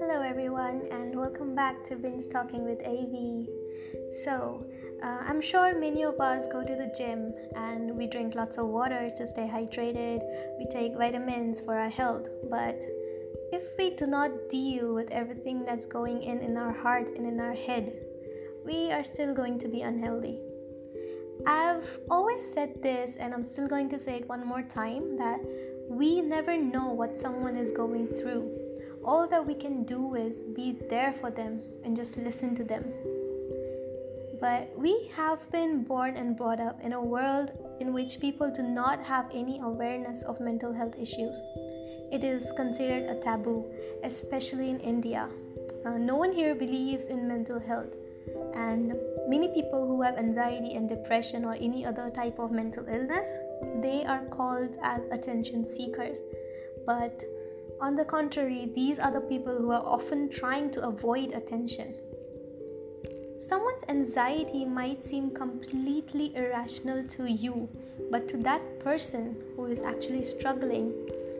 Hello, everyone, and welcome back to Binge Talking with AV. So, uh, I'm sure many of us go to the gym and we drink lots of water to stay hydrated, we take vitamins for our health, but if we do not deal with everything that's going in in our heart and in our head, we are still going to be unhealthy. I've always said this, and I'm still going to say it one more time that we never know what someone is going through. All that we can do is be there for them and just listen to them. But we have been born and brought up in a world in which people do not have any awareness of mental health issues. It is considered a taboo, especially in India. Uh, no one here believes in mental health, and many people who have anxiety and depression or any other type of mental illness they are called as attention seekers. But on the contrary these are the people who are often trying to avoid attention. Someone's anxiety might seem completely irrational to you but to that person who is actually struggling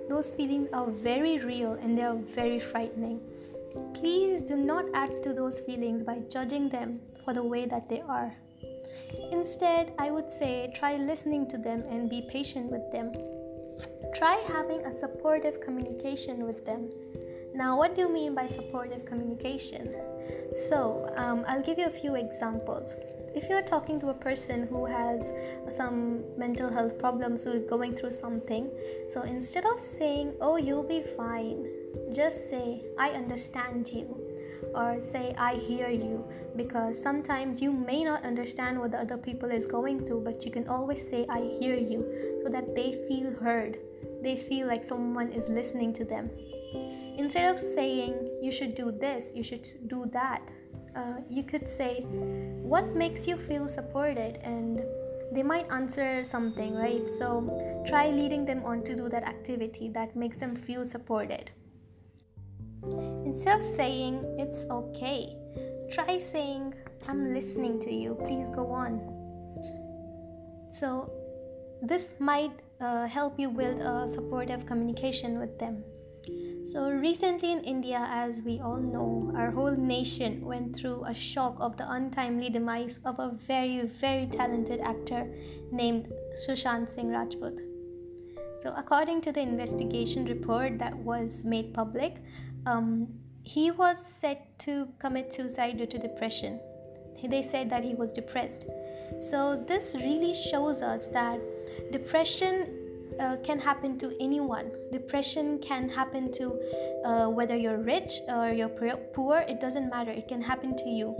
those feelings are very real and they are very frightening please do not add to those feelings by judging them for the way that they are. Instead, I would say try listening to them and be patient with them. Try having a supportive communication with them. Now, what do you mean by supportive communication? So, um, I'll give you a few examples. If you're talking to a person who has some mental health problems, who is going through something, so instead of saying, Oh, you'll be fine, just say, I understand you or say i hear you because sometimes you may not understand what the other people is going through but you can always say i hear you so that they feel heard. They feel like someone is listening to them. Instead of saying you should do this you should do that uh, you could say what makes you feel supported and they might answer something right so try leading them on to do that activity that makes them feel supported Instead of saying it's okay, try saying I'm listening to you, please go on. So, this might uh, help you build a supportive communication with them. So, recently in India, as we all know, our whole nation went through a shock of the untimely demise of a very, very talented actor named Sushant Singh Rajput. So, according to the investigation report that was made public, um, he was said to commit suicide due to depression. They said that he was depressed. So, this really shows us that depression uh, can happen to anyone. Depression can happen to uh, whether you're rich or you're poor, it doesn't matter. It can happen to you.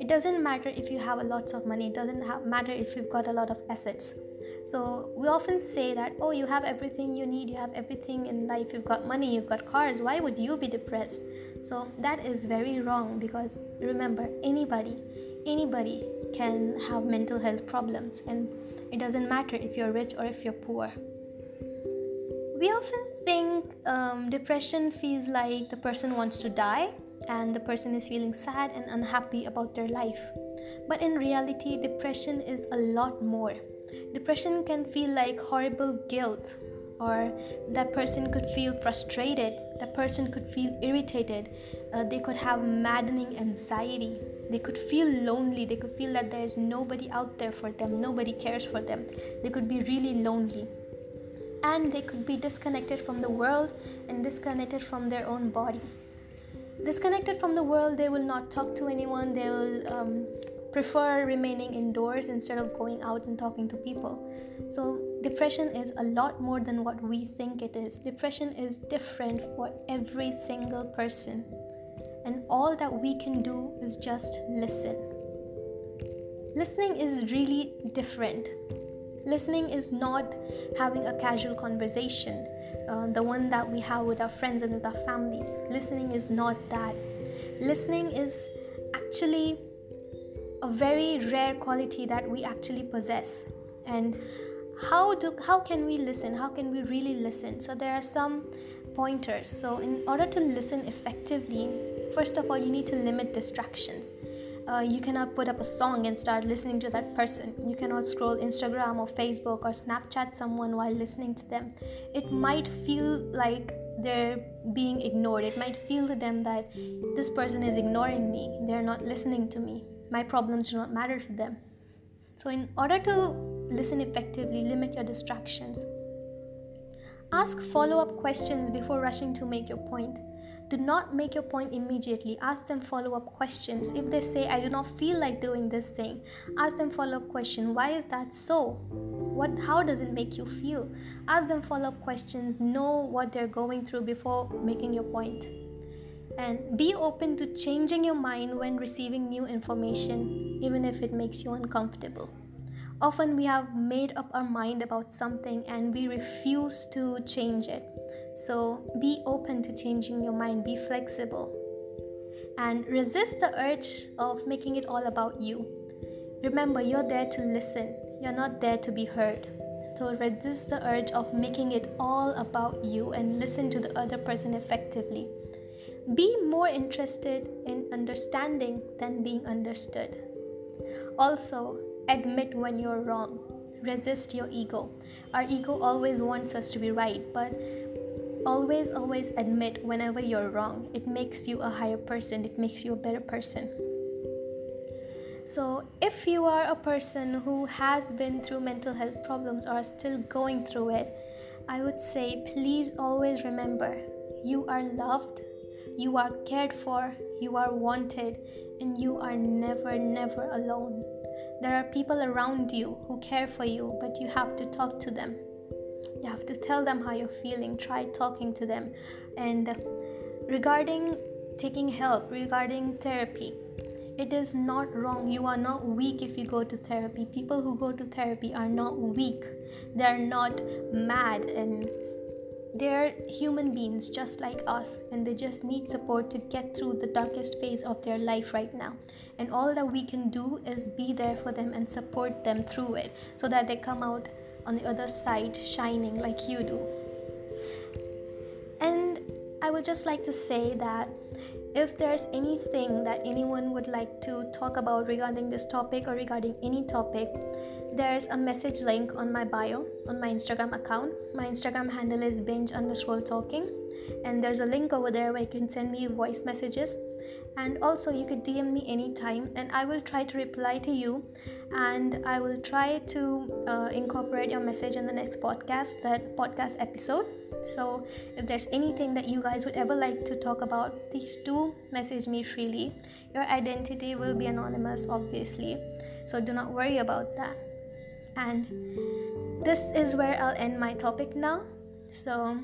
It doesn't matter if you have a lots of money, it doesn't ha- matter if you've got a lot of assets. So we often say that, oh, you have everything you need, you have everything in life, you've got money, you've got cars, why would you be depressed? So that is very wrong because remember, anybody, anybody can have mental health problems, and it doesn't matter if you're rich or if you're poor. We often think um, depression feels like the person wants to die and the person is feeling sad and unhappy about their life. But in reality, depression is a lot more. Depression can feel like horrible guilt, or that person could feel frustrated, that person could feel irritated, uh, they could have maddening anxiety, they could feel lonely, they could feel that there is nobody out there for them, nobody cares for them, they could be really lonely. And they could be disconnected from the world and disconnected from their own body. Disconnected from the world, they will not talk to anyone, they will um, prefer remaining indoors instead of going out and talking to people. So, depression is a lot more than what we think it is. Depression is different for every single person. And all that we can do is just listen. Listening is really different. Listening is not having a casual conversation, uh, the one that we have with our friends and with our families. Listening is not that. Listening is actually a very rare quality that we actually possess. And how do how can we listen? How can we really listen? So there are some pointers. So in order to listen effectively first of all you need to limit distractions uh, you cannot put up a song and start listening to that person. You cannot scroll Instagram or Facebook or Snapchat someone while listening to them. It might feel like they're being ignored. It might feel to them that this person is ignoring me, they're not listening to me, my problems do not matter to them. So, in order to listen effectively, limit your distractions. Ask follow up questions before rushing to make your point. Do not make your point immediately. Ask them follow up questions. If they say, I do not feel like doing this thing, ask them follow up question. Why is that so? What, how does it make you feel? Ask them follow up questions. Know what they're going through before making your point. And be open to changing your mind when receiving new information, even if it makes you uncomfortable. Often we have made up our mind about something and we refuse to change it. So be open to changing your mind, be flexible, and resist the urge of making it all about you. Remember, you're there to listen, you're not there to be heard. So resist the urge of making it all about you and listen to the other person effectively. Be more interested in understanding than being understood. Also, admit when you're wrong. Resist your ego. Our ego always wants us to be right, but always, always admit whenever you're wrong. It makes you a higher person, it makes you a better person. So, if you are a person who has been through mental health problems or still going through it, I would say please always remember you are loved, you are cared for, you are wanted, and you are never, never alone. There are people around you who care for you, but you have to talk to them. You have to tell them how you're feeling, try talking to them. And regarding taking help, regarding therapy, it is not wrong. You are not weak if you go to therapy. People who go to therapy are not weak, they are not mad and they're human beings just like us, and they just need support to get through the darkest phase of their life right now. And all that we can do is be there for them and support them through it so that they come out on the other side shining like you do. And I would just like to say that if there's anything that anyone would like to talk about regarding this topic or regarding any topic, there's a message link on my bio on my Instagram account. My Instagram handle is binge underscore talking, and there's a link over there where you can send me voice messages. And also, you could DM me anytime, and I will try to reply to you. And I will try to uh, incorporate your message in the next podcast, that podcast episode. So, if there's anything that you guys would ever like to talk about, please do message me freely. Your identity will be anonymous, obviously. So, do not worry about that. And this is where I'll end my topic now. So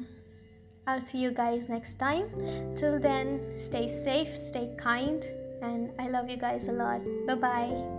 I'll see you guys next time. Till then, stay safe, stay kind, and I love you guys a lot. Bye bye.